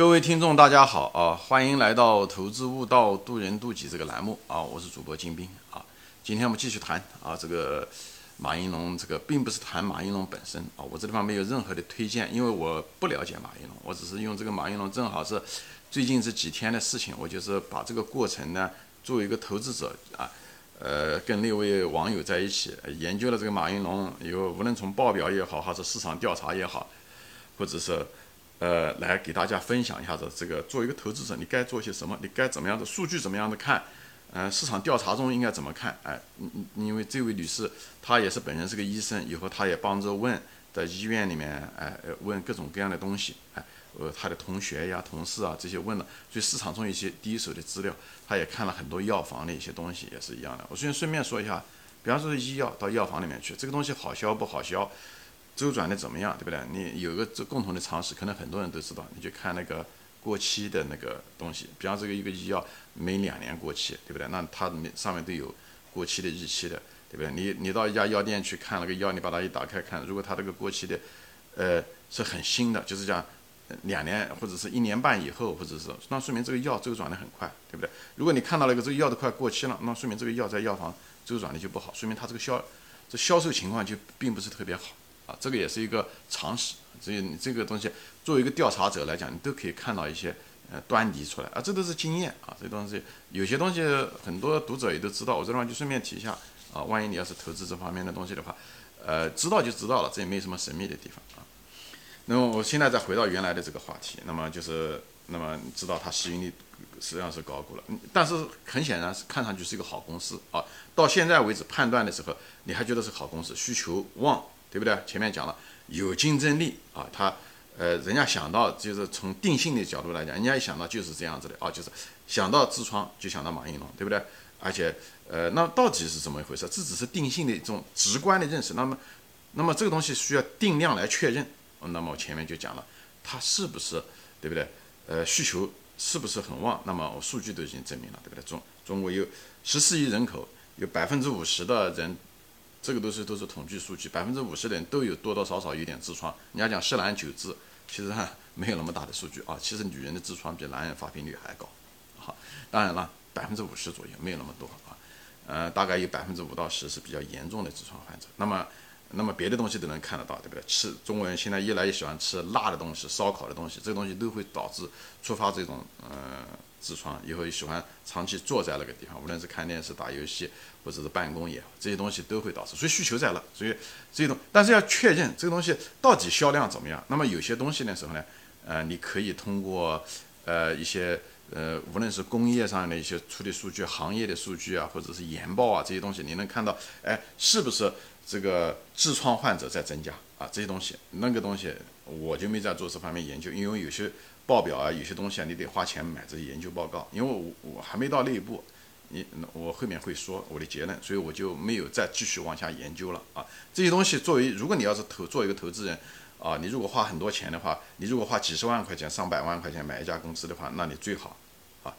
各位听众，大家好啊！欢迎来到《投资悟道，渡人渡己》这个栏目啊！我是主播金兵啊！今天我们继续谈啊，这个马应龙，这个并不是谈马应龙本身啊，我这地方没有任何的推荐，因为我不了解马应龙，我只是用这个马应龙，正好是最近这几天的事情，我就是把这个过程呢，作为一个投资者啊，呃，跟那位网友在一起研究了这个马应龙，有无论从报表也好，还是市场调查也好，或者是。呃，来给大家分享一下子这个，作为一个投资者，你该做些什么？你该怎么样的数据怎么样的看？呃，市场调查中应该怎么看？哎，因为这位女士她也是本人是个医生，以后她也帮着问在医院里面，哎，问各种各样的东西，哎，呃，她的同学呀、同事啊这些问了，所以市场中一些第一手的资料，她也看了很多药房的一些东西，也是一样的。我顺顺便说一下，比方说医药到药房里面去，这个东西好销不好销？周转的怎么样，对不对？你有个这共同的常识，可能很多人都知道。你就看那个过期的那个东西，比方这个一个医药每两年过期，对不对？那它上面都有过期的日期的，对不对？你你到一家药店去看那个药，你把它一打开看，如果它这个过期的，呃，是很新的，就是讲两年或者是一年半以后，或者是那说明这个药周转的很快，对不对？如果你看到了一个这个药都快过期了，那说明这个药在药房周转的就不好，说明它这个销这销售情况就并不是特别好。啊，这个也是一个常识，所以你这个东西作为一个调查者来讲，你都可以看到一些呃端倪出来啊，这都是经验啊，这东西有些东西很多读者也都知道，我这地方就顺便提一下啊，万一你要是投资这方面的东西的话，呃，知道就知道了，这也没什么神秘的地方啊。那么我现在再回到原来的这个话题，那么就是那么知道它市盈率实际上是高估了，但是很显然是看上去是一个好公司啊，到现在为止判断的时候，你还觉得是好公司，需求旺。对不对？前面讲了有竞争力啊，他呃，人家想到就是从定性的角度来讲，人家一想到就是这样子的啊，就是想到痔疮就想到马应龙，对不对？而且呃，那到底是怎么一回事？这只是定性的一种直观的认识。那么，那么这个东西需要定量来确认。那么我前面就讲了，它是不是对不对？呃，需求是不是很旺？那么我数据都已经证明了，对不对？中中国有十四亿人口，有百分之五十的人。这个都是都是统计数据，百分之五十的人都有多多少少有点痔疮。人家讲十男九痔，其实哈没有那么大的数据啊。其实女人的痔疮比男人发病率还高。好，当然了，百分之五十左右没有那么多啊。呃，大概有百分之五到十是比较严重的痔疮患者。那么，那么别的东西都能看得到，对不对？吃中国人现在越来越喜欢吃辣的东西、烧烤的东西，这个东西都会导致触发这种呃。痔疮以后喜欢长期坐在那个地方，无论是看电视、打游戏，或者是办公也好，这些东西都会导致。所以需求在了，所以这种，但是要确认这个东西到底销量怎么样。那么有些东西的时候呢，呃，你可以通过呃一些呃，无论是工业上的一些处理数据、行业的数据啊，或者是研报啊这些东西，你能看到，哎，是不是这个痔疮患者在增加啊？这些东西，那个东西我就没在做这方面研究，因为有些。报表啊，有些东西啊，你得花钱买这些研究报告，因为我我还没到那一步，你我后面会说我的结论，所以我就没有再继续往下研究了啊。这些东西作为，如果你要是投做一个投资人啊，你如果花很多钱的话，你如果花几十万块钱、上百万块钱买一家公司的话，那你最好啊，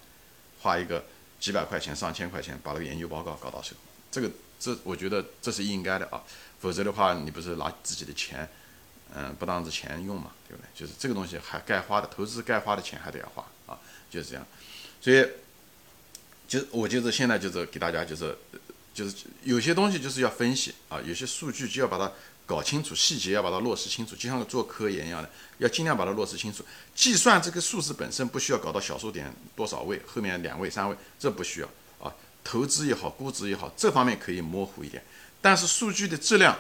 花一个几百块钱、上千块钱把那个研究报告搞到手，这个这我觉得这是应该的啊，否则的话你不是拿自己的钱。嗯，不当着钱用嘛，对不对？就是这个东西还该花的，投资该花的钱还得要花啊，就是这样。所以，就我就是现在就是给大家就是，就是有些东西就是要分析啊，有些数据就要把它搞清楚，细节要把它落实清楚，就像做科研一样的，要尽量把它落实清楚。计算这个数字本身不需要搞到小数点多少位，后面两位三位，这不需要啊。投资也好，估值也好，这方面可以模糊一点，但是数据的质量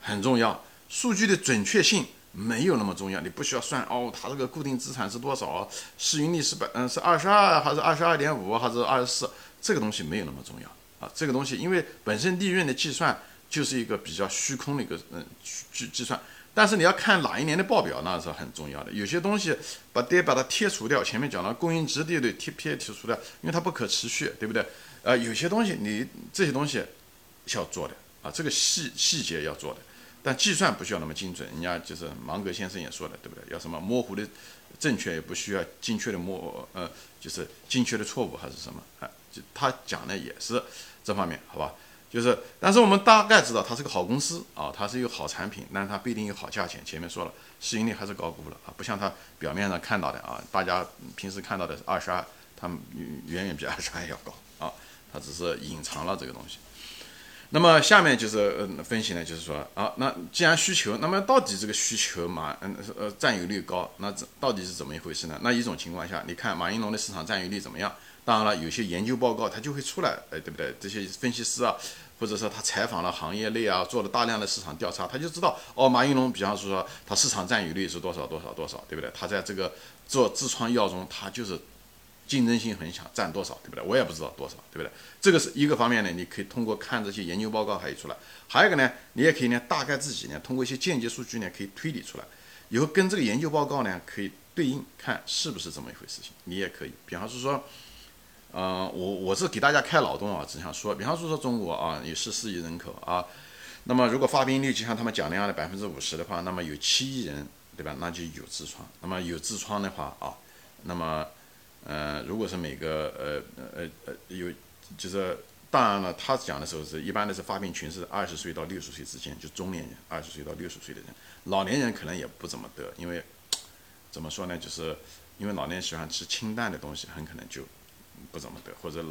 很重要。数据的准确性没有那么重要，你不需要算哦，它这个固定资产是多少，市盈率是百嗯是二十二还是二十二点五还是二十四，这个东西没有那么重要啊。这个东西因为本身利润的计算就是一个比较虚空的一个嗯计计算，但是你要看哪一年的报表那是很重要的。有些东西把得把它剔除掉，前面讲了供应值对对贴撇剔除掉，因为它不可持续，对不对？呃，有些东西你这些东西要做的啊，这个细细节要做的。但计算不需要那么精准，人家就是芒格先生也说了，对不对？要什么模糊的正确，也不需要精确的模，呃，就是精确的错误还是什么？啊，就他讲的也是这方面，好吧？就是，但是我们大概知道它是个好公司啊，它是一个好产品，但是它不一定有好价钱。前面说了，市盈率还是高估了啊，不像它表面上看到的啊，大家平时看到的二十二，它远远比二十二要高啊，它只是隐藏了这个东西。那么下面就是呃分析呢，就是说啊，那既然需求，那么到底这个需求嘛嗯呃占有率高，那这到底是怎么一回事呢？那一种情况下，你看马云龙的市场占有率怎么样？当然了，有些研究报告它就会出来，哎，对不对？这些分析师啊，或者说他采访了行业内啊，做了大量的市场调查，他就知道哦，马云龙，比方说他市场占有率是多少多少多少，对不对？他在这个做痔疮药中，他就是竞争性很强，占多少，对不对？我也不知道多少，对不对？这个是一个方面呢，你可以通过看这些研究报告还有出来，还有一个呢，你也可以呢，大概自己呢，通过一些间接数据呢，可以推理出来，以后跟这个研究报告呢，可以对应看是不是这么一回事情，你也可以，比方是说。嗯，我我是给大家开脑洞啊，只想说，比方说说中国啊，有十四亿人口啊，那么如果发病率就像他们讲那样的百分之五十的话，那么有七亿人，对吧？那就有痔疮。那么有痔疮的话啊，那么，呃，如果是每个呃呃呃有，就是当然了，他讲的时候是一般的是发病群是二十岁到六十岁之间，就中年人，二十岁到六十岁的人，老年人可能也不怎么得，因为怎么说呢？就是因为老年人喜欢吃清淡的东西，很可能就。不怎么得，或者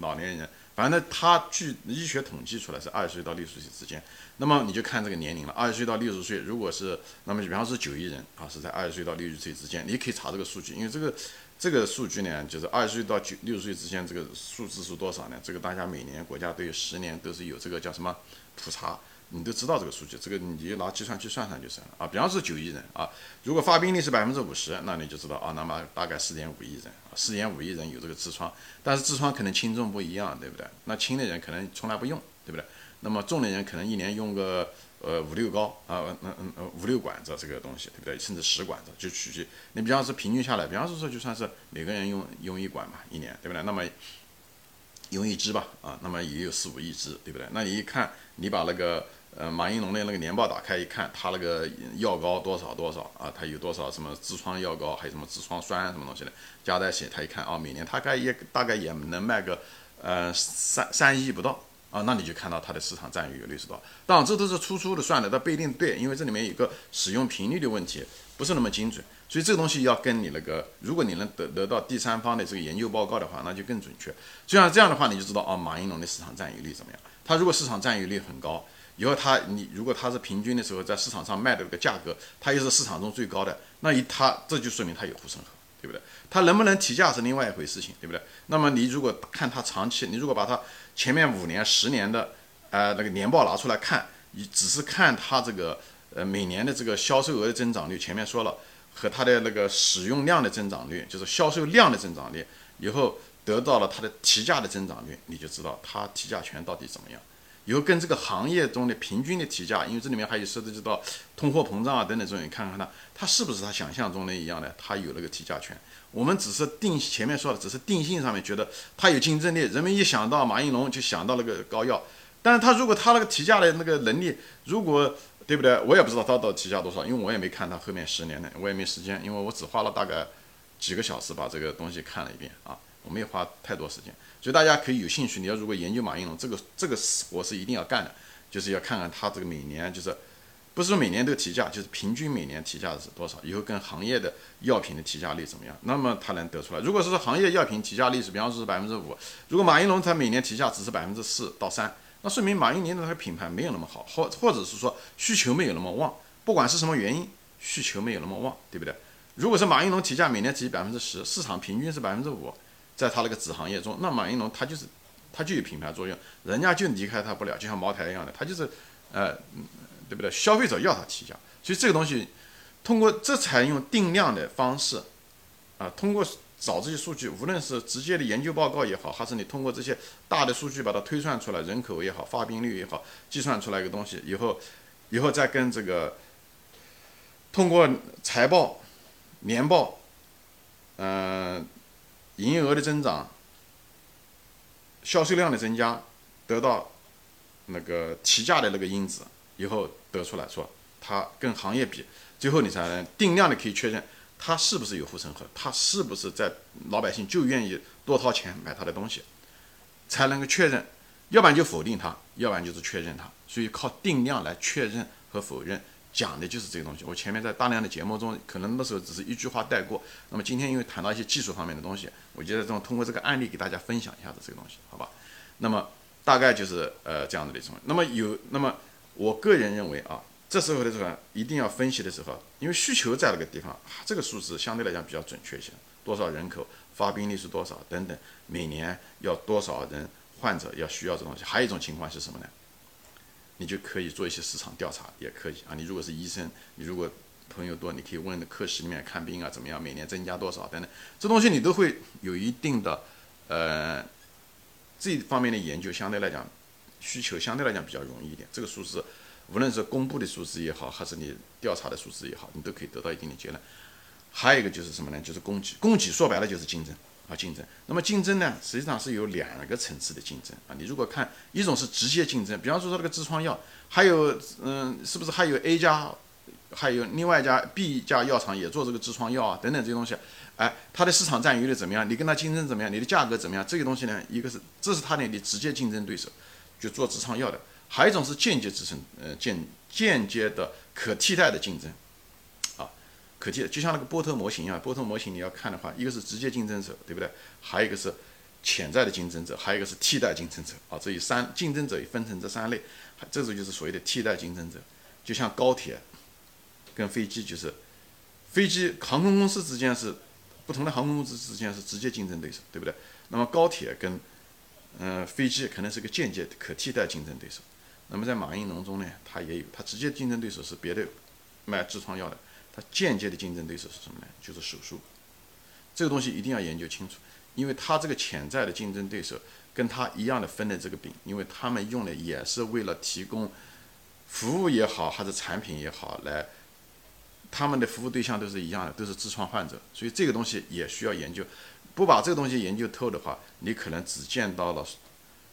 老年人，反正他据医学统计出来是二十岁到六十岁之间。那么你就看这个年龄了，二十岁到六十岁，如果是那么比方说九亿人啊，是在二十岁到六十岁之间，你可以查这个数据，因为这个这个数据呢，就是二十岁到九六十岁之间这个数字是多少呢？这个大家每年国家都有十年都是有这个叫什么普查。你都知道这个数据，这个你就拿计算器算算就行了啊。比方说九亿人啊，如果发病率是百分之五十，那你就知道啊，那么大概四点五亿人啊，四点五亿人有这个痔疮，但是痔疮可能轻重不一样，对不对？那轻的人可能从来不用，对不对？那么重的人可能一年用个呃五六膏啊，那嗯嗯五六管子这个东西，对不对？甚至十管子就取决你比方说平均下来，比方说说就算是每个人用用一管嘛，一年，对不对？那么用一支吧，啊，那么也有四五亿支，对不对？那你一看，你把那个。呃，马应龙的那个年报打开一看，他那个药膏多少多少啊？他有多少什么痔疮药膏，还有什么痔疮栓什么东西的，加在一起，他一看啊，每年大概也大概也能卖个呃三三亿不到啊，那你就看到它的市场占有率是多少？当然这都是粗粗的算的，它不一定对，因为这里面有个使用频率的问题，不是那么精准，所以这个东西要跟你那个，如果你能得得到第三方的这个研究报告的话，那就更准确。就像这样的话，你就知道啊，马应龙的市场占有率怎么样？他如果市场占有率很高。以后他你如果他是平均的时候在市场上卖的这个价格，他又是市场中最高的，那一他这就说明他有护城河，对不对？他能不能提价是另外一回事情，对不对？那么你如果看他长期，你如果把他前面五年、十年的呃那个年报拿出来看，你只是看他这个呃每年的这个销售额的增长率，前面说了和他的那个使用量的增长率，就是销售量的增长率，以后得到了他的提价的增长率，你就知道他提价权到底怎么样。以后跟这个行业中的平均的提价，因为这里面还有涉及到通货膨胀啊等等这种，你看看它，它是不是他想象中的一样的，它有那个提价权。我们只是定前面说的，只是定性上面觉得它有竞争力，人们一想到马应龙就想到那个膏药，但是他如果他那个提价的那个能力，如果对不对？我也不知道他到底提价多少，因为我也没看他后面十年的，我也没时间，因为我只花了大概几个小时把这个东西看了一遍啊，我没有花太多时间。所以大家可以有兴趣，你要如果研究马应龙，这个这个我是一定要干的，就是要看看他这个每年就是，不是说每年都提价，就是平均每年提价是多少，以后跟行业的药品的提价率怎么样，那么他能得出来。如果是说行业药品提价率是比方说是百分之五，如果马应龙他每年提价只是百分之四到三，那说明马应龙的那个品牌没有那么好，或或者是说需求没有那么旺，不管是什么原因，需求没有那么旺，对不对？如果是马应龙提价每年提百分之十，市场平均是百分之五。在他那个子行业中，那马应龙他就是，他就有品牌作用，人家就离开他不了，就像茅台一样的，他就是，呃，对不对？消费者要他提价，所以这个东西，通过这采用定量的方式，啊，通过找这些数据，无论是直接的研究报告也好，还是你通过这些大的数据把它推算出来，人口也好，发病率也好，计算出来一个东西以后，以后再跟这个，通过财报、年报，嗯。营业额的增长，销售量的增加，得到那个提价的那个因子以后得出来说，它跟行业比，最后你才能定量的可以确认它是不是有护城河，它是不是在老百姓就愿意多掏钱买它的东西，才能够确认要不然就否定它，要不然就是确认它。所以靠定量来确认和否认，讲的就是这个东西。我前面在大量的节目中，可能那时候只是一句话带过。那么今天因为谈到一些技术方面的东西，我觉得这种通过这个案例给大家分享一下子这个东西，好吧？那么大概就是呃这样子的一种。那么有，那么我个人认为啊，这时候的时候一定要分析的时候，因为需求在那个地方，这个数字相对来讲比较准确一些。多少人口，发病率是多少等等，每年要多少人患者要需要这东西。还有一种情况是什么呢？你就可以做一些市场调查，也可以啊。你如果是医生，你如果朋友多，你可以问科室里面看病啊怎么样，每年增加多少等等，这东西你都会有一定的呃这方面的研究，相对来讲需求相对来讲比较容易一点。这个数字无论是公布的数字也好，还是你调查的数字也好，你都可以得到一定的结论。还有一个就是什么呢？就是供给，供给说白了就是竞争。啊，竞争。那么竞争呢，实际上是有两个层次的竞争啊。你如果看一种是直接竞争，比方说说那个痔疮药，还有嗯，是不是还有 A 家，还有另外一家 B 家药厂也做这个痔疮药啊？等等这些东西，哎，它的市场占有率怎么样？你跟它竞争怎么样？你的价格怎么样？这个东西呢，一个是这是它的你直接竞争对手，就做痔疮药的；还有一种是间接支撑，呃，间间接的可替代的竞争。啊可替就像那个波特模型一样，波特模型你要看的话，一个是直接竞争者，对不对？还有一个是潜在的竞争者，还有一个是替代竞争者啊。这以三竞争者也分成这三类，这种就是所谓的替代竞争者。就像高铁跟飞机，就是飞机航空公司之间是不同的航空公司之间是直接竞争对手，对不对？那么高铁跟嗯飞机可能是个间接可替代竞争对手。那么在马应龙中呢，它也有，它直接竞争对手是别的卖痔疮药的。间接的竞争对手是什么呢？就是手术，这个东西一定要研究清楚，因为他这个潜在的竞争对手跟他一样的分的这个饼，因为他们用的也是为了提供服务也好，还是产品也好，来他们的服务对象都是一样的，都是痔疮患者，所以这个东西也需要研究。不把这个东西研究透的话，你可能只见到了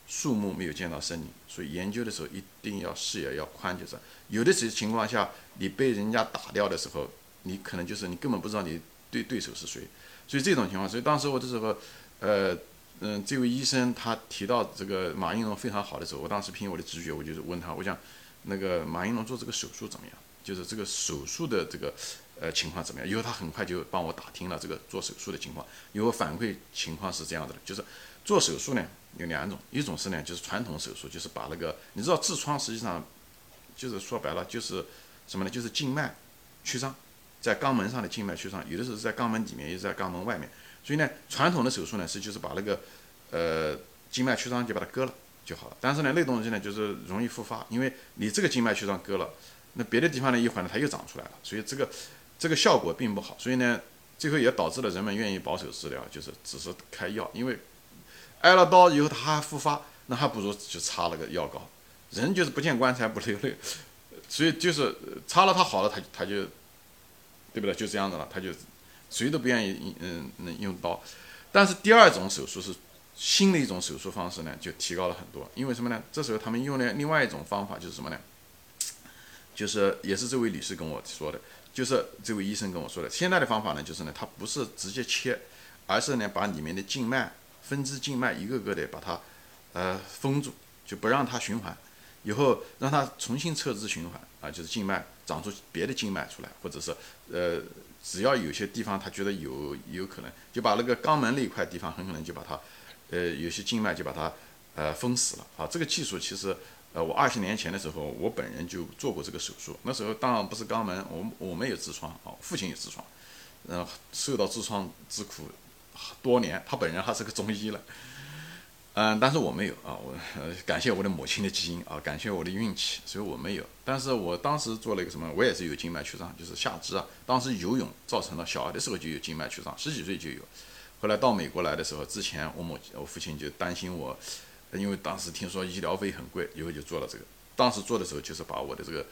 树木，没有见到森林。所以研究的时候一定要视野要宽，就是有的时情况下，你被人家打掉的时候，你可能就是你根本不知道你对对手是谁。所以这种情况，所以当时我的时候，呃，嗯，这位医生他提到这个马应龙非常好的时候，我当时凭我的直觉，我就是问他，我讲那个马应龙做这个手术怎么样？就是这个手术的这个呃情况怎么样？以后他很快就帮我打听了这个做手术的情况，以后反馈情况是这样子的，就是做手术呢。有两种，一种是呢，就是传统手术，就是把那个，你知道痔疮实际上就是说白了就是什么呢？就是静脉曲张，在肛门上的静脉曲张，有的时候在肛门里面，也是在肛门外面。所以呢，传统的手术呢是就是把那个呃静脉曲张就把它割了就好了。但是呢，那东西呢就是容易复发，因为你这个静脉曲张割了，那别的地方呢一会儿呢它又长出来了，所以这个这个效果并不好。所以呢，最后也导致了人们愿意保守治疗，就是只是开药，因为。挨了刀以后他还复发，那还不如就擦了个药膏。人就是不见棺材不流泪，所以就是擦了他好了，他他就，对不对？就这样子了，他就谁都不愿意嗯能用刀。但是第二种手术是新的一种手术方式呢，就提高了很多。因为什么呢？这时候他们用了另外一种方法，就是什么呢？就是也是这位女士跟我说的，就是这位医生跟我说的。现在的方法呢，就是呢，他不是直接切，而是呢把里面的静脉。分支静脉一个个的把它，呃封住，就不让它循环，以后让它重新测支循环啊，就是静脉长出别的静脉出来，或者是呃只要有些地方他觉得有有可能，就把那个肛门那一块地方很可能就把它，呃有些静脉就把它呃封死了啊。这个技术其实呃我二十年前的时候我本人就做过这个手术，那时候当然不是肛门，我我们有痔疮啊，父亲有痔疮，嗯受到痔疮之苦。多年，他本人还是个中医了，嗯，但是我没有啊，我感谢我的母亲的基因啊，感谢我的运气，所以我没有。但是我当时做了一个什么，我也是有静脉曲张，就是下肢啊，当时游泳造成了，小的时候就有静脉曲张，十几岁就有。后来到美国来的时候，之前我母我父亲就担心我，因为当时听说医疗费很贵，以后就做了这个。当时做的时候就是把我的这个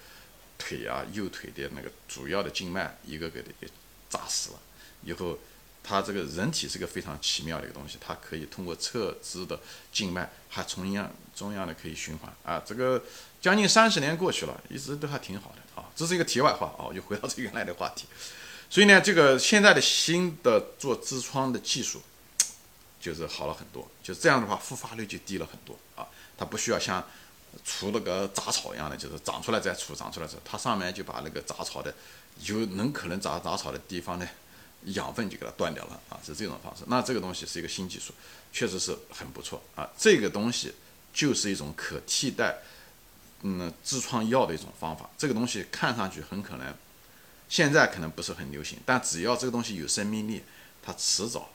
腿啊，右腿的那个主要的静脉一个个的给扎死了，以后。它这个人体是个非常奇妙的一个东西，它可以通过侧支的静脉，还同样中央的可以循环啊。这个将近三十年过去了，一直都还挺好的啊。这是一个题外话啊，又回到这原来的话题。所以呢，这个现在的新的做痔疮的技术，就是好了很多，就这样的话复发率就低了很多啊。它不需要像除那个杂草一样的，就是长出来再除，长出来之后，它上面就把那个杂草的有能可能杂杂草的地方呢，养分就给它断掉了啊，是这种方式。那这个东西是一个新技术，确实是很不错啊。这个东西就是一种可替代，嗯，痔疮药的一种方法。这个东西看上去很可能现在可能不是很流行，但只要这个东西有生命力，它迟早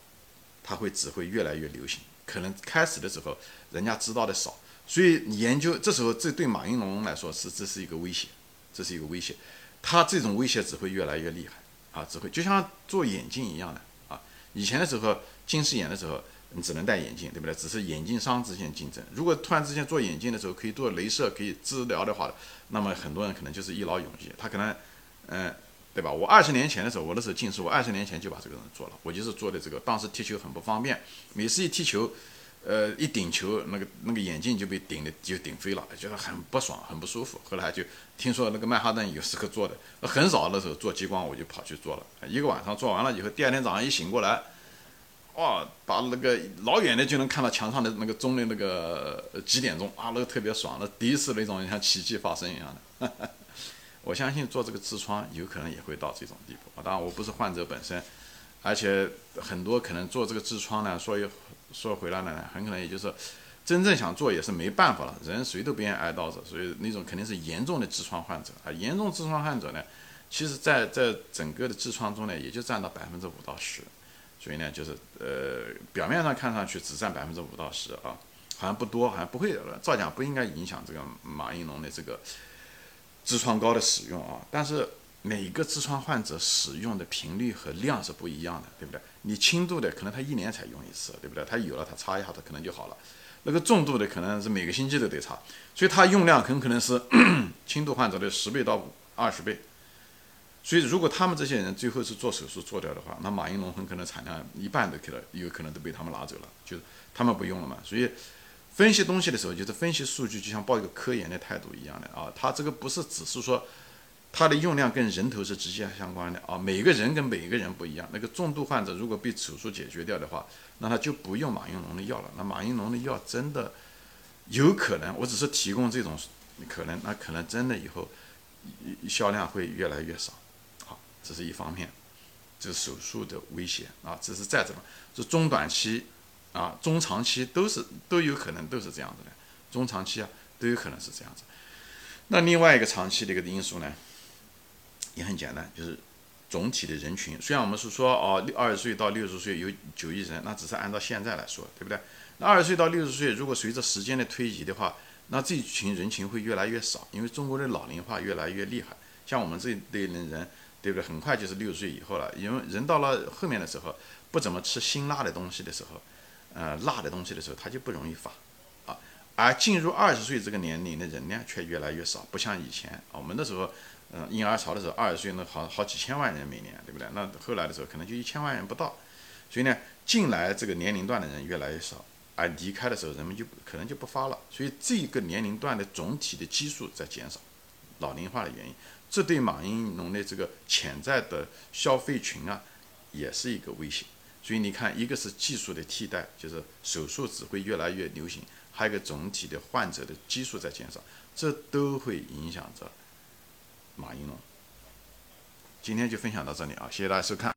它会只会越来越流行。可能开始的时候人家知道的少。所以研究这时候，这对马应龙来说是这是一个威胁，这是一个威胁，他这种威胁只会越来越厉害啊，只会就像做眼镜一样的啊。以前的时候近视眼的时候，你只能戴眼镜，对不对？只是眼镜商之间竞争。如果突然之间做眼镜的时候可以做镭射可以治疗的话，那么很多人可能就是一劳永逸。他可能，嗯，对吧？我二十年前的时候，我那时候近视，我二十年前就把这个人做了，我就是做的这个。当时踢球很不方便，每次一踢球。呃，一顶球，那个那个眼镜就被顶的就顶飞了，觉得很不爽，很不舒服。后来就听说那个曼哈顿有时刻做的，很少的时候做激光，我就跑去做了。一个晚上做完了以后，第二天早上一醒过来，哇，把那个老远的就能看到墙上的那个钟的那个几点钟啊，那个特别爽，那第一次那种像奇迹发生一样的。我相信做这个痔疮有可能也会到这种地步。当然我不是患者本身，而且很多可能做这个痔疮呢，所以。说回来了呢，很可能也就是真正想做也是没办法了。人谁都不愿意挨刀子，所以那种肯定是严重的痔疮患者啊。严重痔疮患者呢，其实在在整个的痔疮中呢，也就占到百分之五到十。所以呢，就是呃，表面上看上去只占百分之五到十啊，好像不多，好像不会，造假不应该影响这个马应龙的这个痔疮膏的使用啊。但是每个痔疮患者使用的频率和量是不一样的，对不对？你轻度的可能他一年才用一次，对不对？他有了他擦一下，他可能就好了。那个重度的可能是每个星期都得擦，所以他用量很可能是 轻度患者的十倍到二十倍。所以如果他们这些人最后是做手术做掉的话，那马应龙很可能产量一半都可能有可能都被他们拿走了，就是他们不用了嘛。所以分析东西的时候，就是分析数据，就像抱一个科研的态度一样的啊。他这个不是只是说。它的用量跟人头是直接相关的啊，每个人跟每个人不一样。那个重度患者如果被手术解决掉的话，那他就不用马应龙的药了。那马应龙的药真的有可能，我只是提供这种可能，那可能真的以后销量会越来越少。好，这是一方面，这是手术的威胁啊。这是再怎么，这中短期啊、中长期都是都有可能都是这样子的，中长期啊都有可能是这样子。那另外一个长期的一个因素呢？也很简单，就是总体的人群。虽然我们是说哦，二十岁到六十岁有九亿人，那只是按照现在来说，对不对？那二十岁到六十岁，如果随着时间的推移的话，那这群人群会越来越少，因为中国的老龄化越来越厉害。像我们这一类人人，对不对？很快就是六十岁以后了，因为人到了后面的时候，不怎么吃辛辣的东西的时候，呃，辣的东西的时候，他就不容易发。而进入二十岁这个年龄的人呢，却越来越少，不像以前我们那时候。嗯，婴儿潮的时候，二十岁那好好几千万人每年，对不对？那后来的时候，可能就一千万人不到。所以呢，进来这个年龄段的人越来越少，而离开的时候，人们就可能就不发了。所以这个年龄段的总体的基数在减少，老龄化的原因，这对马应龙的这个潜在的消费群啊，也是一个威胁。所以你看，一个是技术的替代，就是手术只会越来越流行；还有一个总体的患者的基数在减少，这都会影响着。马应龙，今天就分享到这里啊！谢谢大家收看。